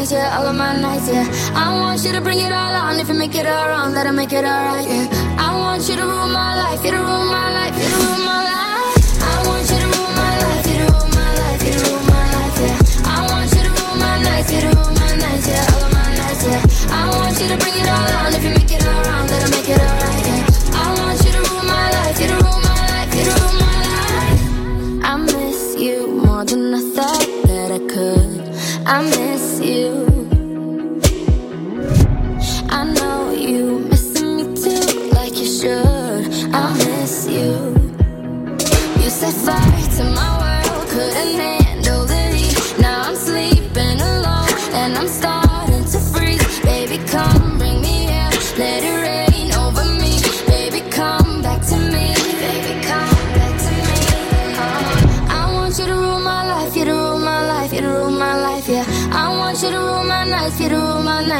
nights, yeah, all of my nights, yeah. I want you to bring it all on. If you make it all wrong, that'll make it alright, yeah. I want you to rule my life, you to rule my life, you to rule my life. I want you to rule my life, you to rule my life, you to rule my life, yeah. I want you to rule my nights, you to rule my nights, yeah, all of my nights, yeah. I want you to bring it all on. If you make it all wrong, that'll make it alright, yeah. I want you to rule my life, you to rule my life, you to rule my life. I miss you more than I thought that I could. I miss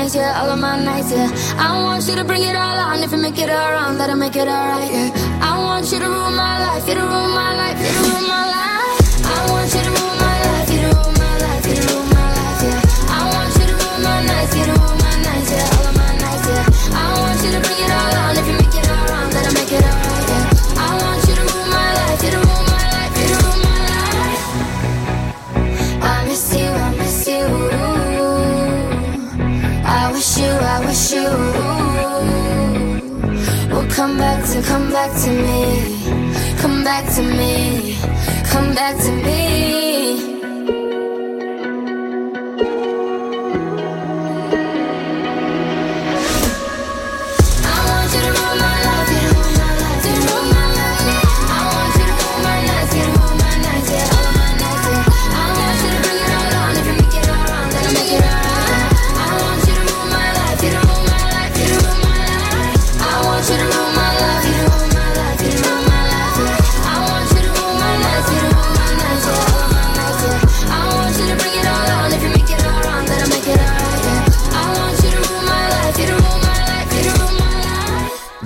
nights, yeah, all of my nights, yeah. I want you to bring it all on, if you make it all wrong, that'll make it alright, yeah. I want you to rule my life, you to rule my life, you to rule my life. I want you to rule come back to, come back to me, come back to me, come back to me.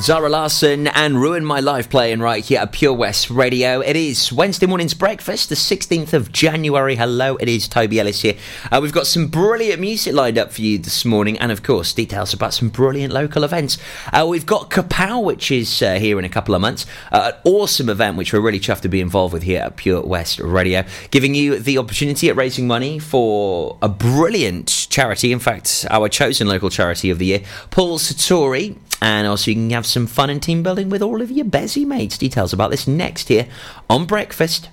Zara Larsson and Ruin My Life playing right here at Pure West Radio. It is Wednesday morning's breakfast, the 16th of January. Hello, it is Toby Ellis here. Uh, we've got some brilliant music lined up for you this morning, and of course, details about some brilliant local events. Uh, we've got Kapow, which is uh, here in a couple of months. Uh, an awesome event, which we're really chuffed to be involved with here at Pure West Radio, giving you the opportunity at raising money for a brilliant charity. In fact, our chosen local charity of the year, Paul Sartori. And also, you can have some fun and team building with all of your Bezzy mates. Details about this next here on Breakfast.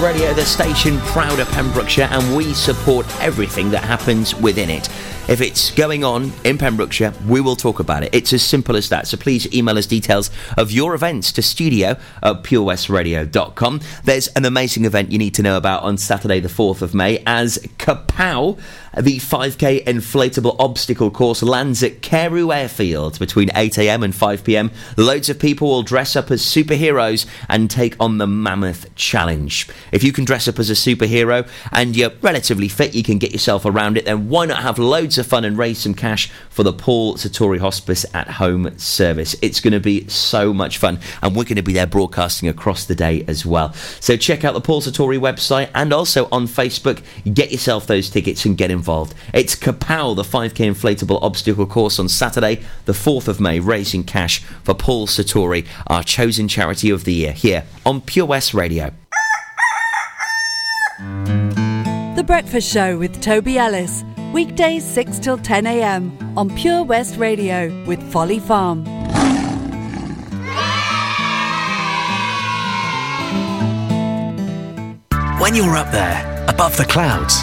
Radio, the station proud of Pembrokeshire, and we support everything that happens within it. If it's going on in Pembrokeshire, we will talk about it. It's as simple as that. So please email us details of your events to studio at purewestradio.com. There's an amazing event you need to know about on Saturday, the 4th of May, as Kapow, the 5k inflatable obstacle course, lands at Carew Airfield between 8am and 5pm. Loads of people will dress up as superheroes and take on the Mammoth Challenge. If you can dress up as a superhero and you're relatively fit, you can get yourself around it, then why not have loads of fun and raise some cash for the Paul Sartori Hospice at Home service? It's going to be so much fun, and we're going to be there broadcasting across the day as well. So check out the Paul Sartori website and also on Facebook. Get yourself those tickets and get involved. It's Kapow, the 5k inflatable obstacle course on Saturday, the 4th of May, raising cash for Paul Sartori, our chosen charity of the year, here on Pure West Radio. The Breakfast Show with Toby Ellis. Weekdays 6 till 10 a.m. on Pure West Radio with Folly Farm. When you're up there, above the clouds,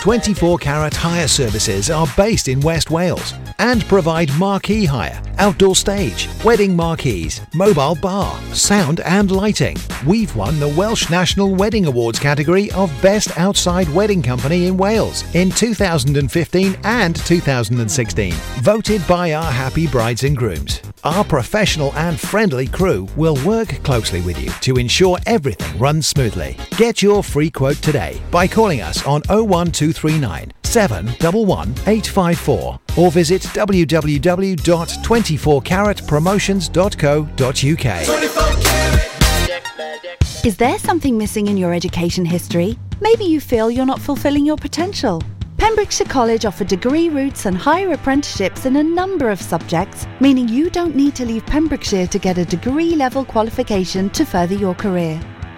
24 Carat Hire Services are based in West Wales and provide marquee hire, outdoor stage, wedding marquees, mobile bar, sound and lighting. We've won the Welsh National Wedding Awards category of Best Outside Wedding Company in Wales in 2015 and 2016, voted by our happy brides and grooms. Our professional and friendly crew will work closely with you to ensure everything runs smoothly. Get your free quote today by calling us on oh 01239 711 854 or visit www.24caratpromotions.co.uk. Is there something missing in your education history? Maybe you feel you're not fulfilling your potential. Pembrokeshire College offer degree routes and higher apprenticeships in a number of subjects, meaning you don't need to leave Pembrokeshire to get a degree level qualification to further your career.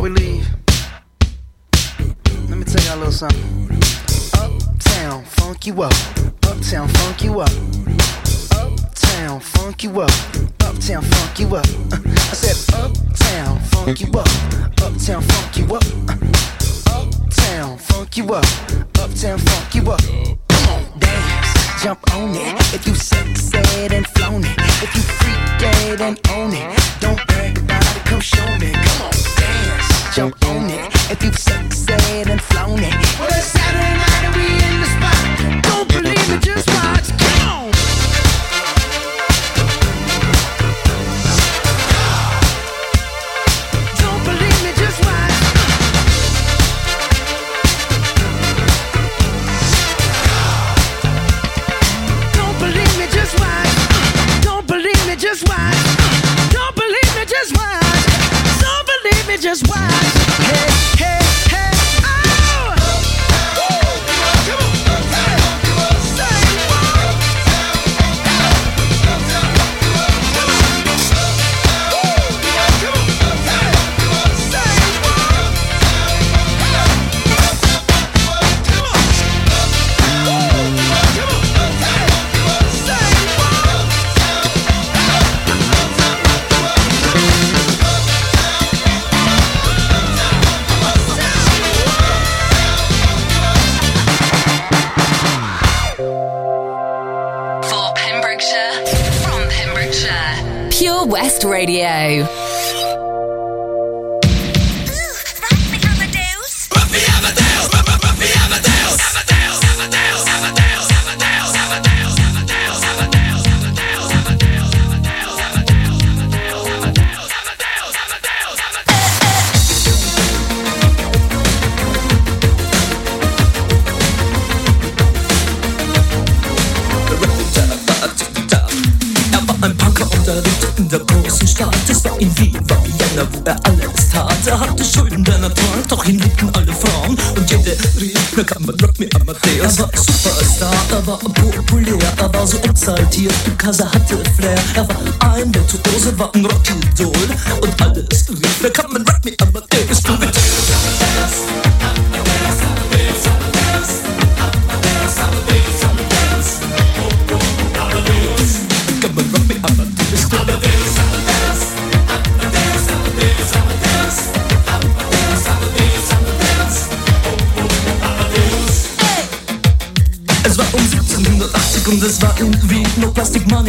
before we leave, let me tell y'all a little something. Uptown, funk you up. Uptown, funk you up. Uptown, funk you up. Uptown, funk you up. Uh, I said, Uptown, funk you up. Uptown, funk you up. Uh, uptown, funk you up. Uptown, funk you up. Come on, dance, jump on it. If you sexed and flown it, if you freaked and own it, don't brag about it. Come show me. Come on jump on it. If you've sexed and flown it, what a Saturday Radio. Er alles tat. Er hatte Schulden, denn er trank, doch ihn liebten alle Frauen. Und jede rief, na kann man Rock me Amadeus. Er war Superstar, er war populär, er war so exaltiert, because er hatte Flair. Er war ein Virtuose, war ein Rockidol. Und alles rief, na kann man Rock me Amadeus.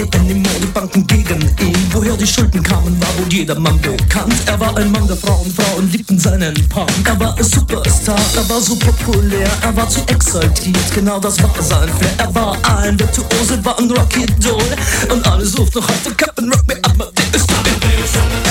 Plastic Money anymore, die Banken gegen ihn. Woher die Schulden kamen, war wohl jedermann bekannt. Er war ein Mann der Frauen, Frauen liebten seinen Punk. Er war ein Superstar, er war so populär Er war zu exaltiert, genau das war sein Flair. Er war ein Virtuose, war ein Rocky Doll. Und alle suchten noch heute Captain Rock Me Amadeus Come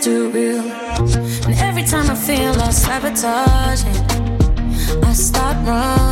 Too real, and every time I feel like sabotaging, I stop running.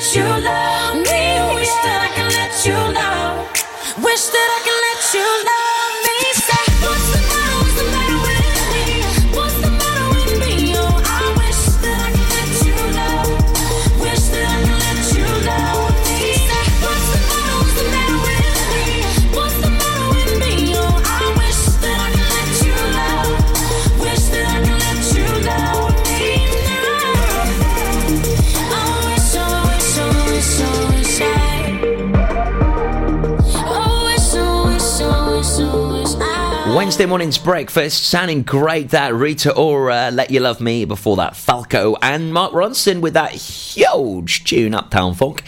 You love Wednesday morning's breakfast sounding great. That Rita Ora, Let You Love Me. Before that, Falco and Mark Ronson with that huge tune, Uptown Funk.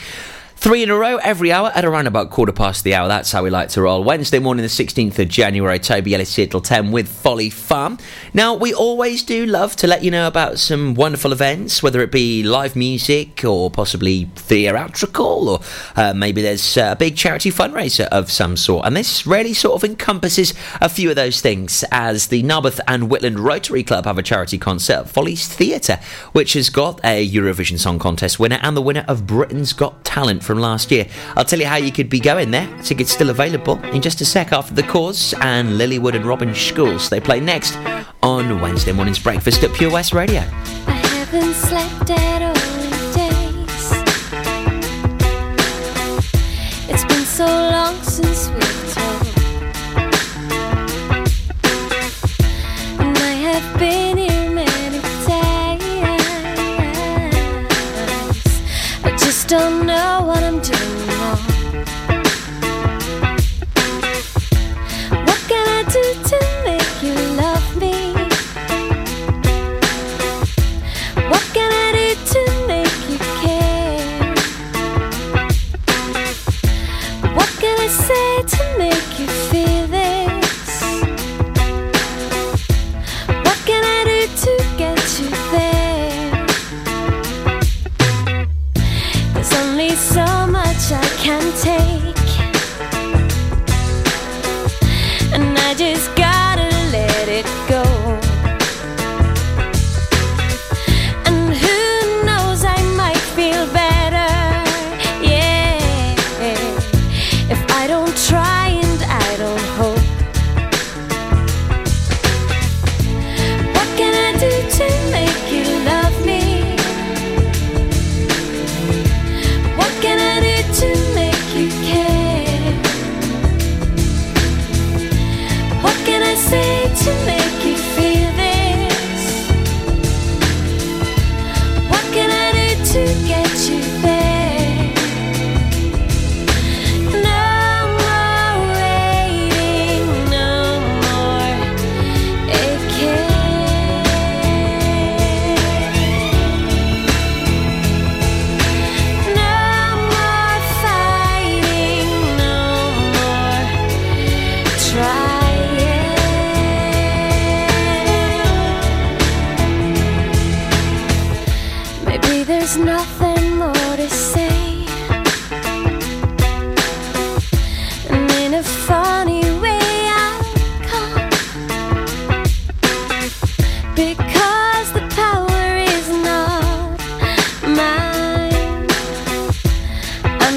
Three in a row every hour at around about quarter past the hour. That's how we like to roll. Wednesday morning, the 16th of January, Toby Ellis here till 10 with Folly Farm. Now, we always do love to let you know about some wonderful events, whether it be live music or possibly theatrical, or uh, maybe there's a big charity fundraiser of some sort. And this really sort of encompasses a few of those things, as the Narberth and Whitland Rotary Club have a charity concert at Follies Theatre, which has got a Eurovision Song Contest winner and the winner of Britain's Got Talent from last year. I'll tell you how you could be going there. Tickets still available in just a sec after the cause and Lilly Wood and Robin Schulz. They play next on Wednesday morning's breakfast at Pure West Radio. It's been so long since we don't know what I'm doing wrong. What can I do to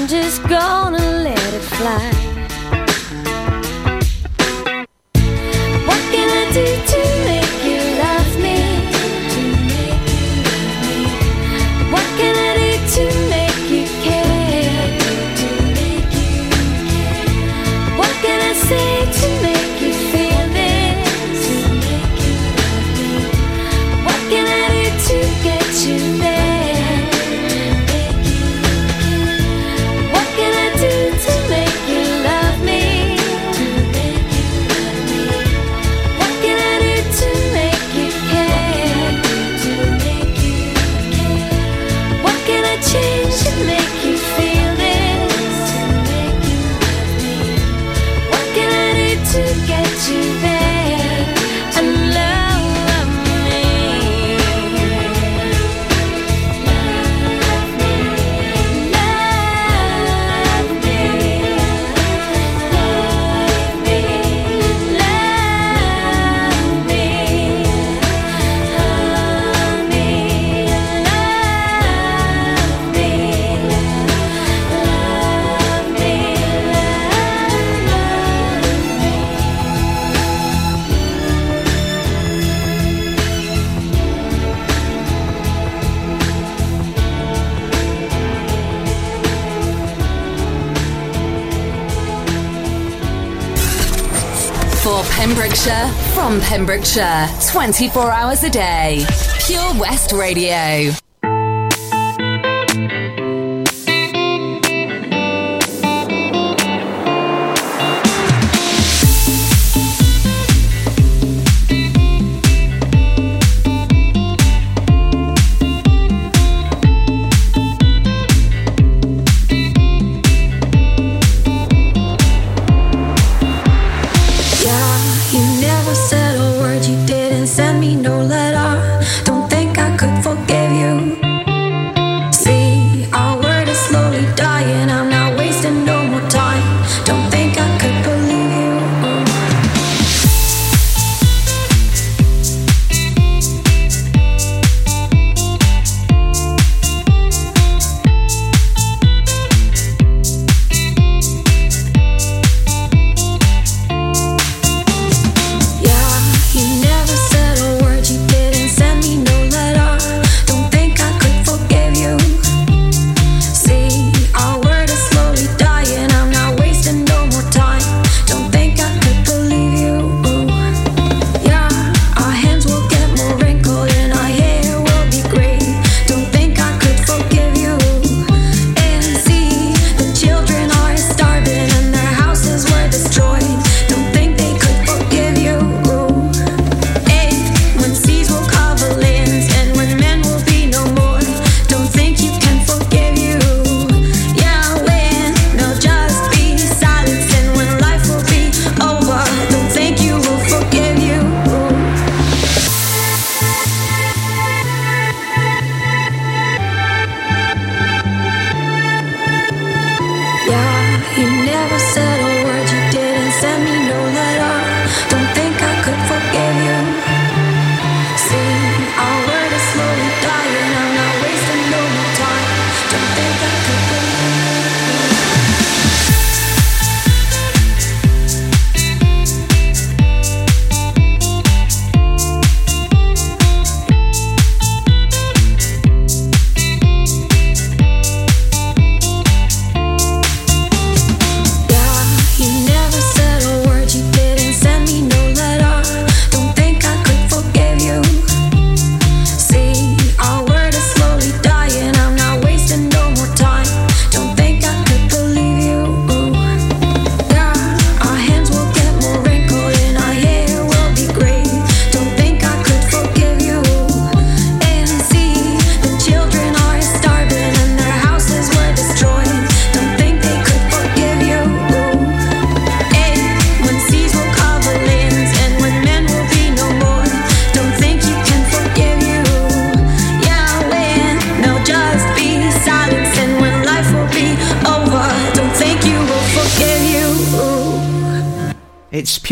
I'm just gonna let it fly. Pembrokeshire, 24 hours a day. Pure West Radio.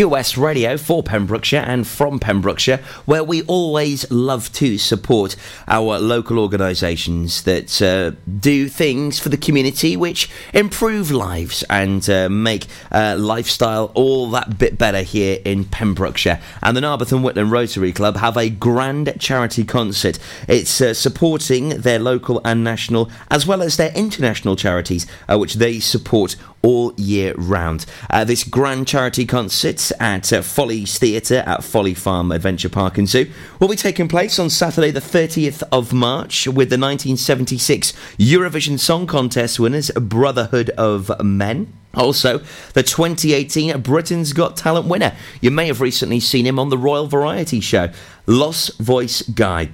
West Radio for Pembrokeshire and from Pembrokeshire, where we always love to support our local organisations that uh, do things for the community which improve lives and uh, make uh, lifestyle all that bit better here in Pembrokeshire. And the Narberth and Whitland Rotary Club have a grand charity concert. It's uh, supporting their local and national as well as their international charities, uh, which they support all year round. Uh, this grand charity concert at uh, Follies Theatre at Folly Farm Adventure Park and Zoo will be taking place on Saturday, the 30th of March, with the 1976 Eurovision Song Contest winners, Brotherhood of Men. Also, the 2018 Britain's Got Talent winner. You may have recently seen him on the Royal Variety Show, Lost Voice Guy.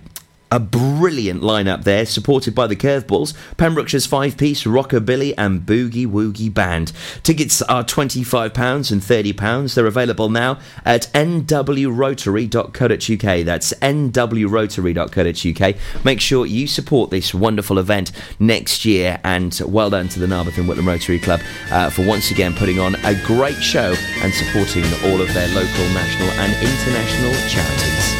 A brilliant lineup there, supported by the Curveballs, Pembrokeshire's five piece rockabilly and boogie woogie band. Tickets are £25 and £30. They're available now at nwrotary.co.uk. That's nwrotary.co.uk. Make sure you support this wonderful event next year, and well done to the Narberth and Whitland Rotary Club uh, for once again putting on a great show and supporting all of their local, national, and international charities.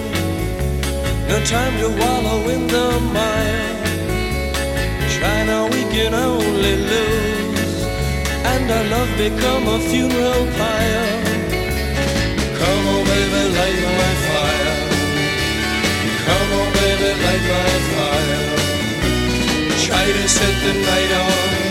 No time to wallow in the mire. Now, we can only lose. And our love become a funeral pyre. Come on, baby, light my fire. Come on, baby, light my fire. Try to set the night on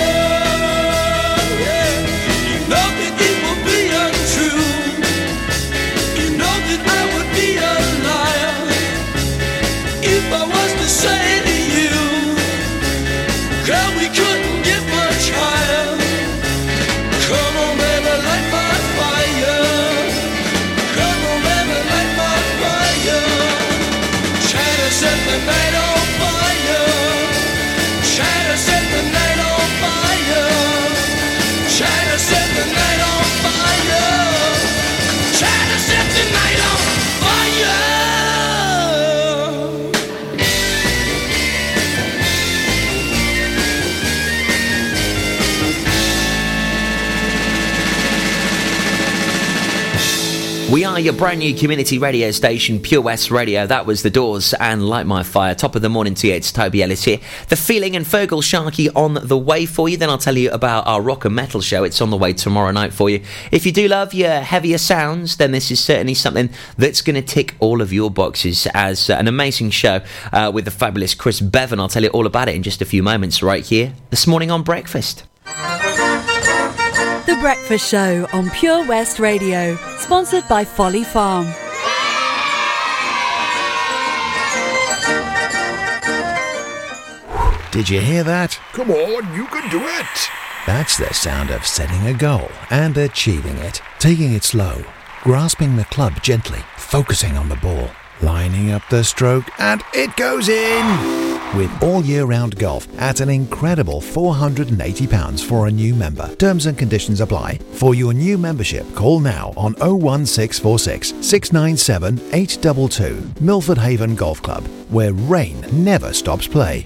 Your brand new community radio station, Pure West Radio. That was The Doors and Light My Fire. Top of the morning to you, it's Toby Ellis here. The Feeling and Feargal Sharkey on the way for you. Then I'll tell you about our rock and metal show. It's on the way tomorrow night for you. If you do love your heavier sounds, then this is certainly something that's going to tick all of your boxes as uh, an amazing show uh, with the fabulous Chris Bevan. I'll tell you all about it in just a few moments right here this morning on Breakfast. The Breakfast Show on Pure West Radio, sponsored by Folly Farm. Did you hear that? Come on, you can do it. That's the sound of setting a goal and achieving it. Taking it slow, grasping the club gently, focusing on the ball, lining up the stroke, and it goes in! With all year round golf at an incredible £480 for a new member. Terms and conditions apply. For your new membership, call now on 01646 697 822. Milford Haven Golf Club, where rain never stops play.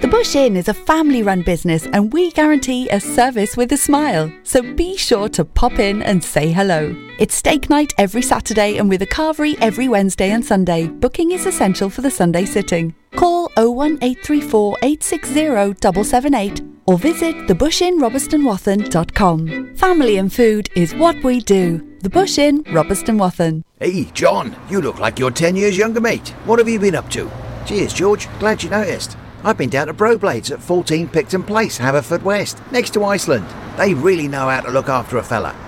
The Bush Inn is a family run business and we guarantee a service with a smile. So be sure to pop in and say hello. It's steak night every Saturday and with a carvery every Wednesday and Sunday. Booking is essential for the Sunday sitting. Call 01834 860 778 or visit thebushinrobestonwathen.com. Family and food is what we do. The Bush Inn, Robeston Wathen. Hey, John, you look like you're 10 years younger, mate. What have you been up to? Cheers, George. Glad you noticed. I've been down to Broblades at 14 Picton Place, Haverfordwest, next to Iceland. They really know how to look after a fella.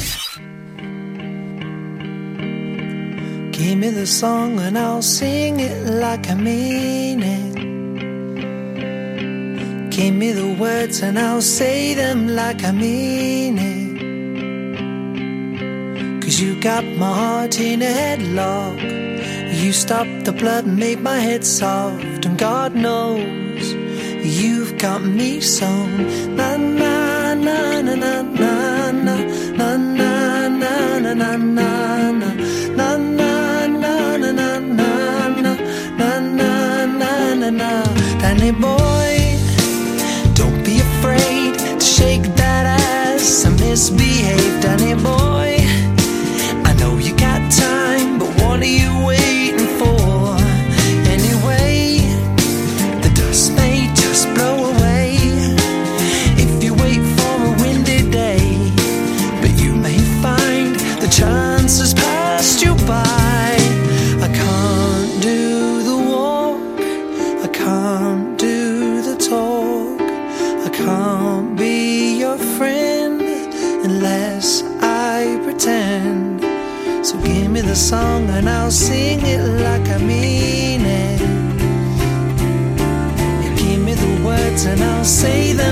Give me the song and I'll sing it like I mean it. Give me the words and I'll say them like I mean it. Cause you got my heart in a headlock. You stopped the blood and made my head soft. And God knows you've got me so. Na, Danny boy. Don't be afraid to shake that ass. I misbehaved, Danny boy. I know you got time, but what are you?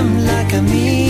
them like a me.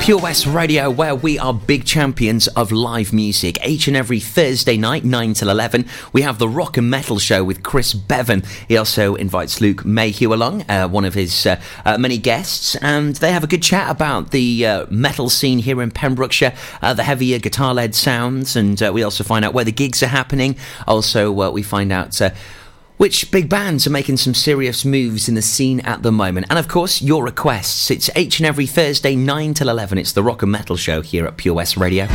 Pure West Radio, where we are big champions of live music. Each and every Thursday night, 9 till 11, we have the Rock and Metal Show with Chris Bevan. He also invites Luke Mayhew along, uh, one of his uh, uh, many guests, and they have a good chat about the uh, metal scene here in Pembrokeshire, uh, the heavier guitar led sounds, and uh, we also find out where the gigs are happening. Also, we find out. Which big bands are making some serious moves in the scene at the moment? And of course, your requests. It's each and every Thursday, 9 till 11. It's the Rock and Metal Show here at Pure West Radio.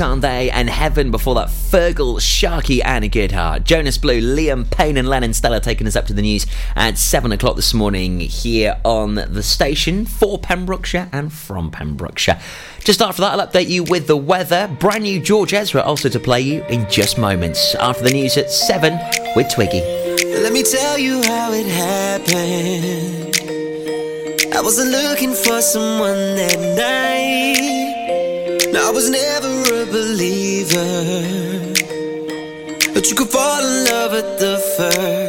Sandé and Heaven before that Feargal, Sharkey and a Goodheart. Jonas Blue, Liam Payne and Lennon Stella taking us up to the news at 7 o'clock this morning here on the station for Pembrokeshire and from Pembrokeshire. Just after that, I'll update you with the weather. Brand new George Ezra also to play you in just moments. After the news at 7 with Twiggy. Let me tell you how it happened. I wasn't looking for someone that night. No, I was never a believer. But you could fall in love at the first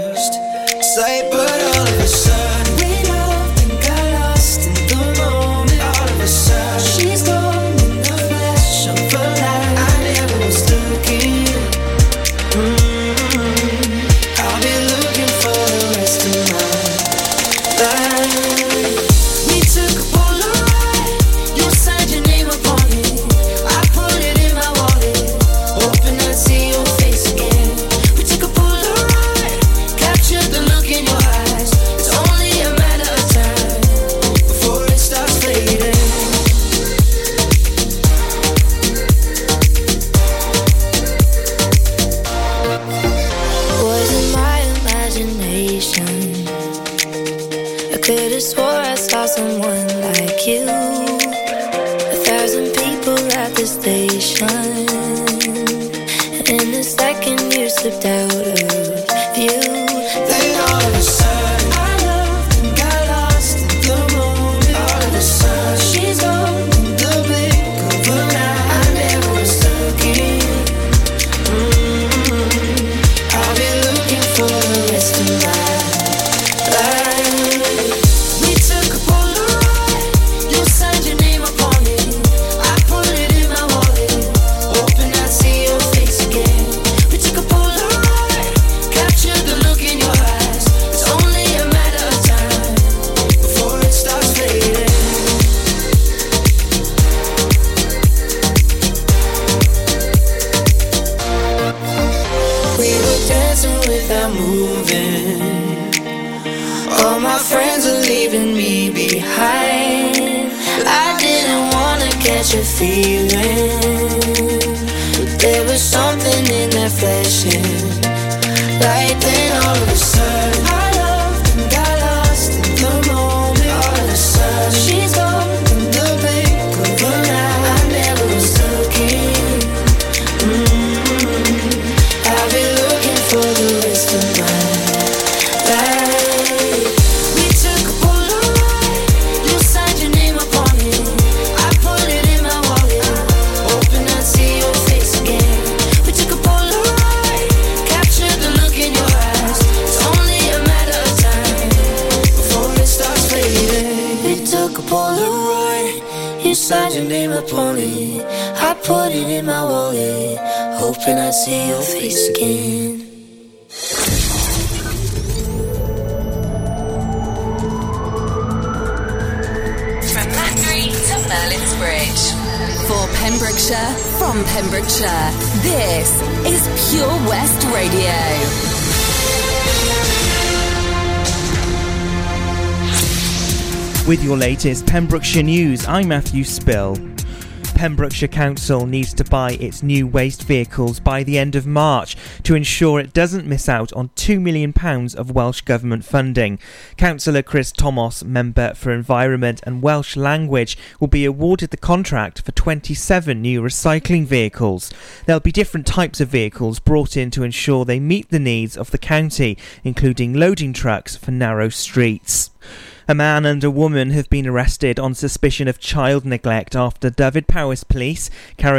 All my friends are leaving me behind. I didn't wanna catch a feeling, but there was something in that flashing light. I'd see your face again. From Macquarie to Merlin's Bridge. For Pembrokeshire, from Pembrokeshire, this is Pure West Radio. With your latest Pembrokeshire news, I'm Matthew Spill. Pembrokeshire Council needs to buy its new waste vehicles by the end of March to ensure it doesn't miss out on £2 million of Welsh Government funding. Councillor Chris Thomas, Member for Environment and Welsh Language, will be awarded the contract for 27 new recycling vehicles. There'll be different types of vehicles brought in to ensure they meet the needs of the county, including loading trucks for narrow streets. A man and a woman have been arrested on suspicion of child neglect after Dyfed-Powys Police carried